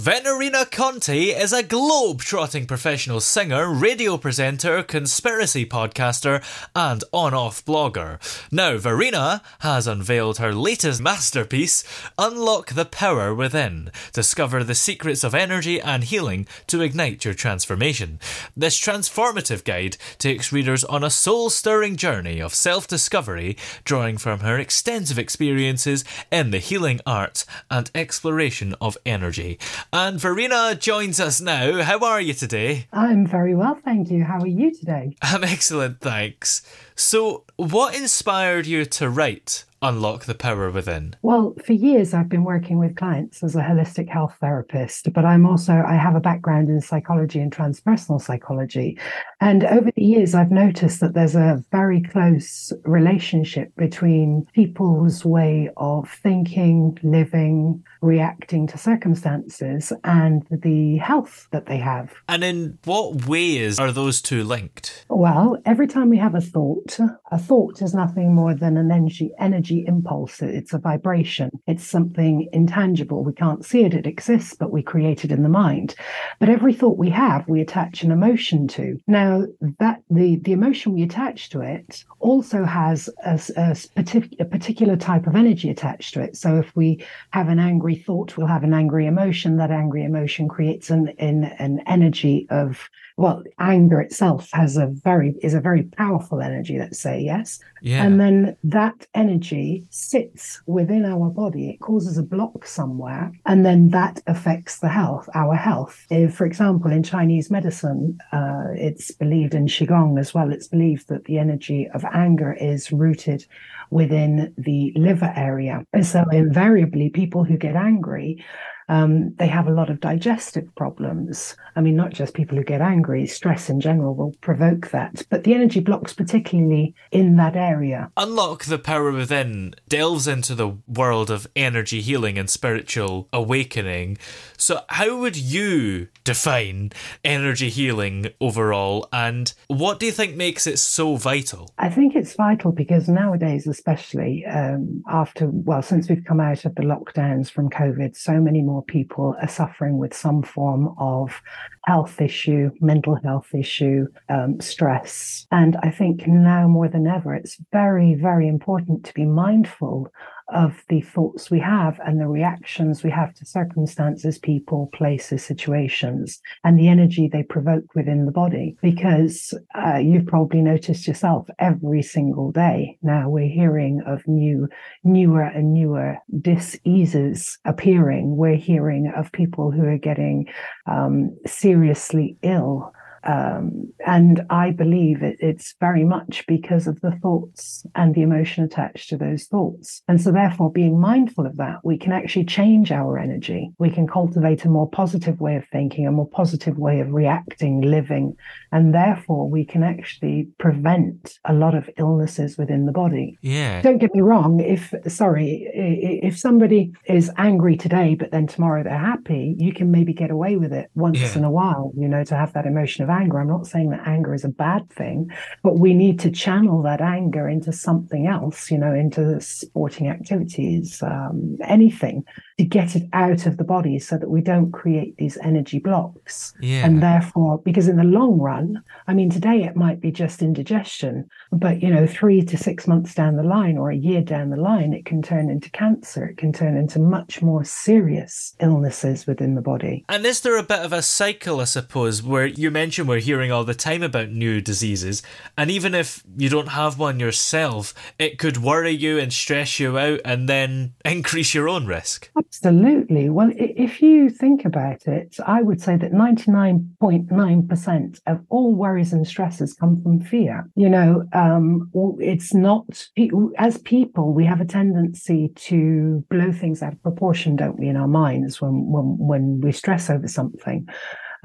Venerina Conti is a globe-trotting professional singer, radio presenter, conspiracy podcaster, and on-off blogger. Now, Venerina has unveiled her latest masterpiece, Unlock the Power Within. Discover the secrets of energy and healing to ignite your transformation. This transformative guide takes readers on a soul-stirring journey of self-discovery, drawing from her extensive experiences in the healing arts and exploration of energy. And Venerina joins us now. How are you today? I'm very well, thank you. How are you today? I'm excellent, thanks. So, what inspired you to write Unlock the Power Within? Well, for years I've been working with clients as a holistic health therapist, but I'm also, I have a background in psychology and transpersonal psychology. And over the years, I've noticed that there's a very close relationship between people's way of thinking, living, reacting to circumstances and the health that they have. And in what ways are those two linked? Well, every time we have a thought, a thought is nothing more than an energy energy impulse. It's a vibration. It's something intangible. We can't see it. It exists, but we create it in the mind. But every thought we have, we attach an emotion to. Now, that the the emotion we attach to it also has a, a, a particular type of energy attached to it. So if we have an angry thought, we'll have an angry emotion. That angry emotion creates an an, an energy of well, anger itself has a very is a very powerful energy. Let's say yes, yeah. and then that energy sits within our body. It causes a block somewhere, and then that affects the health, our health. If, for example, in Chinese medicine, uh, it's believed in qigong as well. It's believed that the energy of anger is rooted within the liver area, and so invariably, people who get angry um, they have a lot of digestive problems. I mean, not just people who get angry, stress in general will provoke that, but the energy blocks, particularly in that area. Unlock the Power Within delves into the world of energy healing and spiritual awakening. So, how would you define energy healing overall, and what do you think makes it so vital? I think it's vital because nowadays, especially um, after, well, since we've come out of the lockdowns from COVID, so many more people are suffering with some form of health issue, mental health issue, um, stress. And I think now more than ever, it's very, very important to be mindful of the thoughts we have and the reactions we have to circumstances, people, places, situations, and the energy they provoke within the body. Because uh, you've probably noticed yourself every single day now we're hearing of new, newer and newer diseases appearing. We're hearing of people who are getting um, seriously ill um, and I believe it, it's very much because of the thoughts and the emotion attached to those thoughts. And so, therefore, being mindful of that, we can actually change our energy. We can cultivate a more positive way of thinking, a more positive way of reacting, living. And therefore, we can actually prevent a lot of illnesses within the body. Yeah. Don't get me wrong. If, sorry, if somebody is angry today, but then tomorrow they're happy, you can maybe get away with it once Yeah. in a while, you know, to have that emotion of anger. I'm not saying that anger is a bad thing, but we need to channel that anger into something else, you know, into sporting activities, um, anything. To get it out of the body so that we don't create these energy blocks. Yeah. And therefore, because in the long run, I mean, today it might be just indigestion, but you know, three to six months down the line or a year down the line, it can turn into cancer. It can turn into much more serious illnesses within the body. And is there a bit of a cycle, I suppose, where you mentioned we're hearing all the time about new diseases, and even if you don't have one yourself, it could worry you and stress you out and then increase your own risk? Absolutely. Well, if you think about it, I would say that 99.9% of all worries and stresses come from fear. You know, um, it's not, as people, we have a tendency to blow things out of proportion, don't we, in our minds when, when, when we stress over something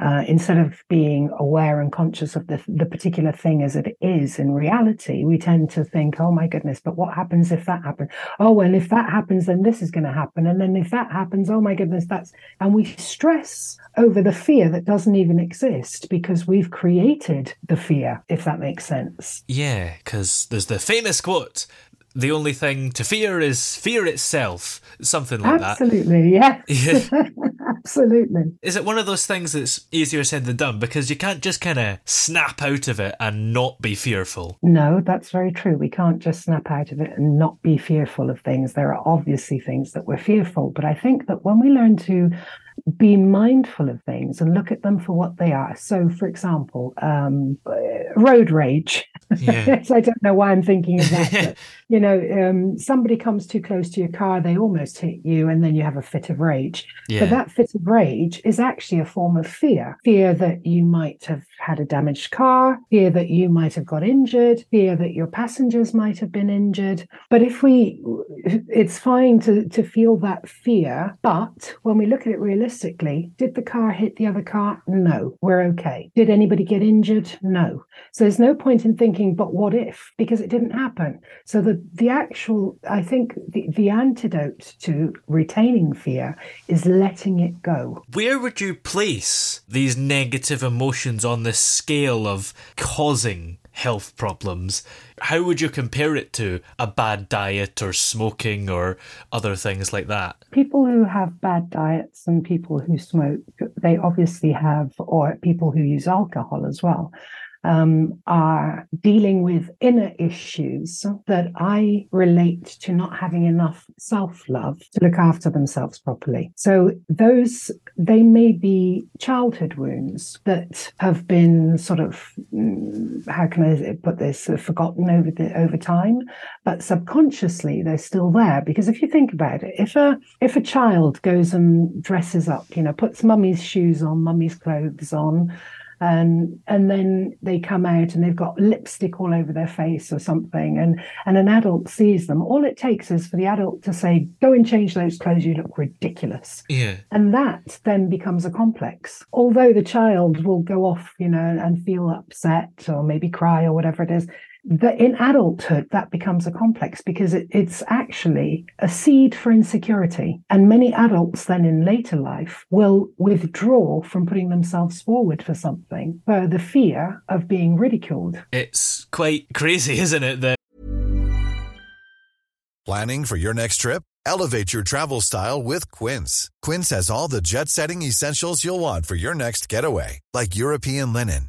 uh, instead of being aware and conscious of the, the particular thing as it is in reality, we tend to think, oh my goodness, but what happens if that happens? Oh, well, if that happens, then this is going to happen. And then if that happens, oh my goodness, that's, and we stress over the fear that doesn't even exist because we've created the fear, if that makes sense. Yeah, because there's the famous quote the only thing to fear is fear itself, something like Absolutely, that. Yes. Yeah. Absolutely. Is it one of those things that's easier said than done because you can't just kind of snap out of it and not be fearful? No, that's very true. We can't just snap out of it and not be fearful of things. There are obviously things that we're fearful, but I think that when we learn to be mindful of things and look at them for what they are. So, for example, um, road rage. Yeah. I don't know why I'm thinking of that. But, you know, um, somebody comes too close to your car, they almost hit you, and then you have a fit of rage. Yeah. But that fit of rage is actually a form of fear fear that you might have had a damaged car, fear that you might have got injured, fear that your passengers might have been injured. But if we, it's fine to, to feel that fear. But when we look at it realistically, did the car hit the other car? No, we're okay. Did anybody get injured? No. So there's no point in thinking, but what if? Because it didn't happen. So the, the actual, I think the, the antidote to retaining fear is letting it go. Where would you place these negative emotions on the scale of causing health problems, how would you compare it to a bad diet or smoking or other things like that? People who have bad diets and people who smoke, they obviously have, or people who use alcohol as well, um, are dealing with inner issues that I relate to not having enough self love to look after themselves properly. So, those, they may be childhood wounds that have been sort of, mm, how can I put this, forgotten over, the, over time, but subconsciously they're still there. Because if you think about it, if a, if a child goes and dresses up, you know, puts mummy's shoes on, mummy's clothes on, and and then they come out and they've got lipstick all over their face or something. And and an adult sees them. All it takes is for the adult to say go and change those clothes. You look ridiculous. Yeah. And that then becomes a complex. Although the child will go off you know and feel upset or maybe cry or whatever it is that in adulthood that becomes a complex because it, it's actually a seed for insecurity. And many adults then in later life will withdraw from putting themselves forward for something for the fear of being ridiculed. It's quite crazy isn't it that planning for your next trip? Elevate your travel style with quince. Quince has all the jet-setting essentials you'll want for your next getaway like european linen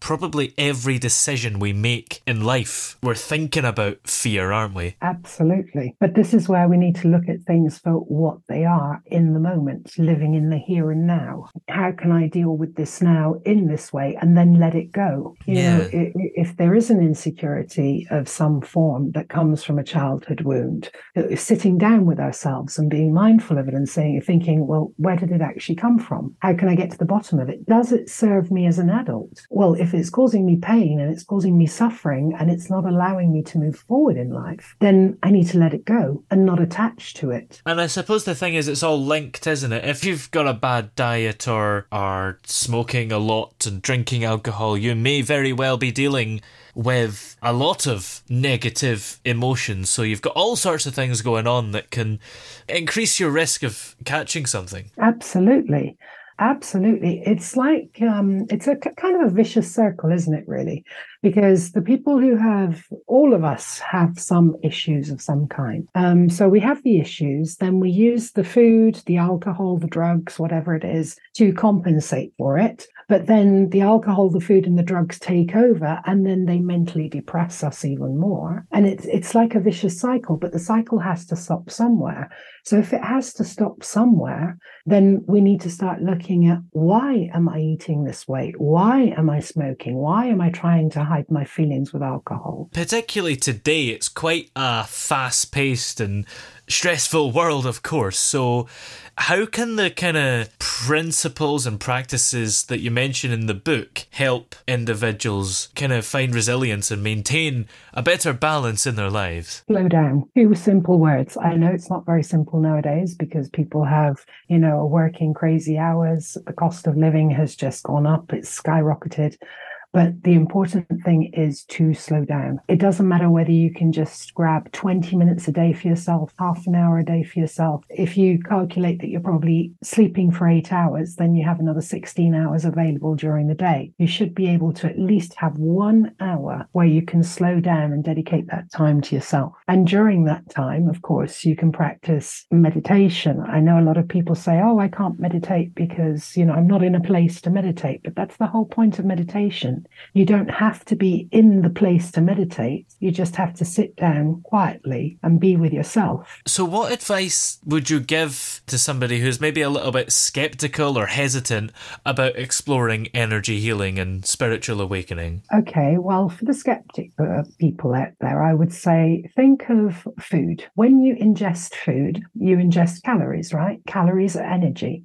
Probably every decision we make in life, we're thinking about fear, aren't we? Absolutely. But this is where we need to look at things for what they are in the moment, living in the here and now. How can I deal with this now in this way and then let it go? You Yeah. know, if there is an insecurity of some form that comes from a childhood wound, uh, sitting down with ourselves and being mindful of it and saying, thinking, well, where did it actually come from? How can I get to the bottom of it? Does it serve me as an adult? Well, if it's causing me pain and it's causing me suffering and it's not allowing me to move forward in life, then I need to let it go and not attach to it. And I suppose the thing is, it's all linked, isn't it? If you've got a bad diet or are smoking a lot and drinking alcohol, you may very well be dealing with a lot of negative emotions. So you've got all sorts of things going on that can increase your risk of catching something. Absolutely. Absolutely. It's like, um, it's a kind of a vicious circle, isn't it, really? Because the people who have, all of us have some issues of some kind. Um, so we have the issues, then we use the food, the alcohol, the drugs, whatever it is, to compensate for it. But then the alcohol, the food, and the drugs take over, and then they mentally depress us even more. And it's it's like a vicious cycle, but the cycle has to stop somewhere. So if it has to stop somewhere, then we need to start looking at why am I eating this way? Why am I smoking? Why am I trying to hide my feelings with alcohol? Particularly today, it's quite a fast paced and stressful world, of course. So, how can the kind of principles and practices that you mention in the book help individuals kind of find resilience and maintain a better balance in their lives? Slow down. Few simple words. I know it's not very simple nowadays because people have, you know, working crazy hours. The cost of living has just gone up. It's skyrocketed. But the important thing is to slow down. It doesn't matter whether you can just grab 20 minutes a day for yourself, half an hour a day for yourself. If you calculate that you're probably sleeping for eight hours, then you have another 16 hours available during the day. You should be able to at least have one hour where you can slow down and dedicate that time to yourself. And during that time, of course, you can practice meditation. I know a lot of people say, oh, I can't meditate because, you know, I'm not in a place to meditate. But that's the whole point of meditation. You don't have to be in the place to meditate. You just have to sit down quietly and be with yourself. So, what advice would you give to somebody who's maybe a little bit skeptical or hesitant about exploring energy healing and spiritual awakening? Okay, well, for the skeptic uh, people out there, I would say think of food. When you ingest food, you ingest calories, right? Calories are energy.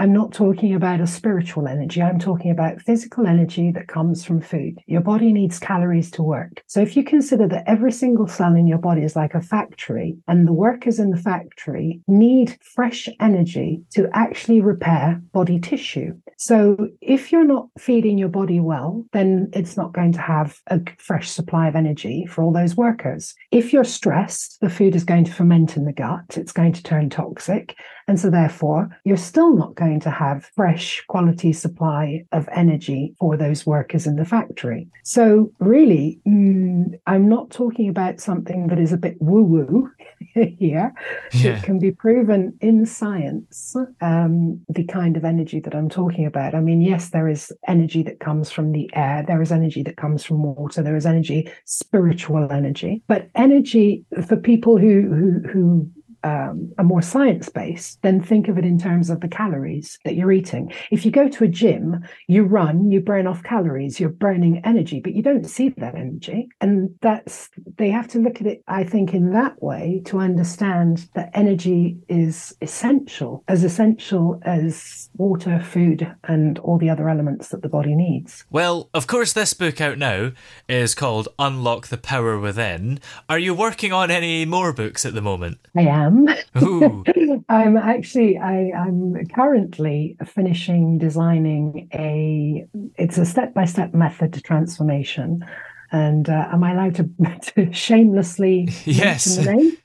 I'm not talking about a spiritual energy. I'm talking about physical energy that comes from food. Your body needs calories to work. So if you consider that every single cell in your body is like a factory and the workers in the factory need fresh energy to actually repair body tissue. So if you're not feeding your body well, then it's not going to have a fresh supply of energy for all those workers. If you're stressed, the food is going to ferment in the gut. It's going to turn toxic. And so, therefore, you're still not going to have fresh quality supply of energy for those workers in the factory. So, really, mm, I'm not talking about something that is a bit woo woo here. Yeah. It can be proven in science, um, the kind of energy that I'm talking about. I mean, yes, there is energy that comes from the air, there is energy that comes from water, there is energy, spiritual energy, but energy for people who, who, who um, are more science based, then think of it in terms of the calories that you're eating. If you go to a gym, you run, you burn off calories, you're burning energy, but you don't see that energy. And that's, they have to look at it, I think, in that way to understand that energy is essential, as essential as water, food, and all the other elements that the body needs. Well, of course, this book out now is called Unlock the Power Within. Are you working on any more books at the moment? I am. I'm actually I, I'm currently finishing designing a it's a step-by-step method to transformation and uh, am I allowed to, to shamelessly yes. mention the name?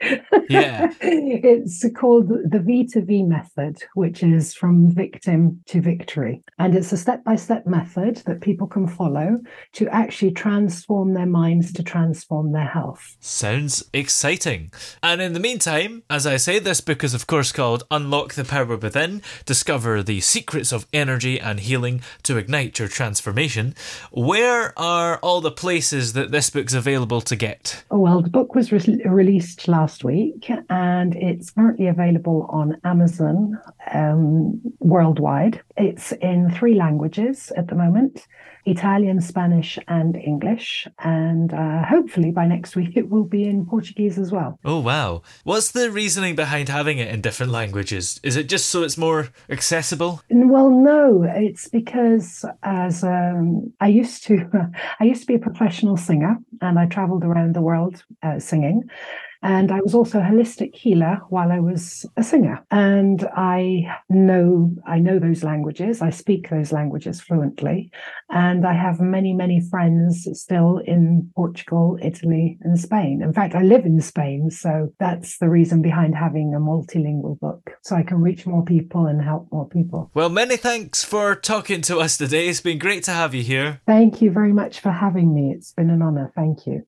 yeah. it's called the V to V method, which is from victim to victory. And it's a step by step method that people can follow to actually transform their minds to transform their health. Sounds exciting. And in the meantime, as I say, this book is, of course, called Unlock the Power Within Discover the Secrets of Energy and Healing to Ignite Your Transformation. Where are all the places? Places that this book's available to get? Oh, well, the book was re- released last week and it's currently available on Amazon um, worldwide. It's in three languages at the moment. Italian, Spanish, and English. And uh, hopefully by next week it will be in Portuguese as well. Oh, wow. What's the reasoning behind having it in different languages? Is it just so it's more accessible? Well, no, it's because as um, I used to, I used to be a professional singer and I traveled around the world uh, singing. And I was also a holistic healer while I was a singer. And I know I know those languages. I speak those languages fluently. And I have many, many friends still in Portugal, Italy, and Spain. In fact, I live in Spain. So that's the reason behind having a multilingual book. So I can reach more people and help more people. Well, many thanks for talking to us today. It's been great to have you here. Thank you very much for having me. It's been an honor. Thank you.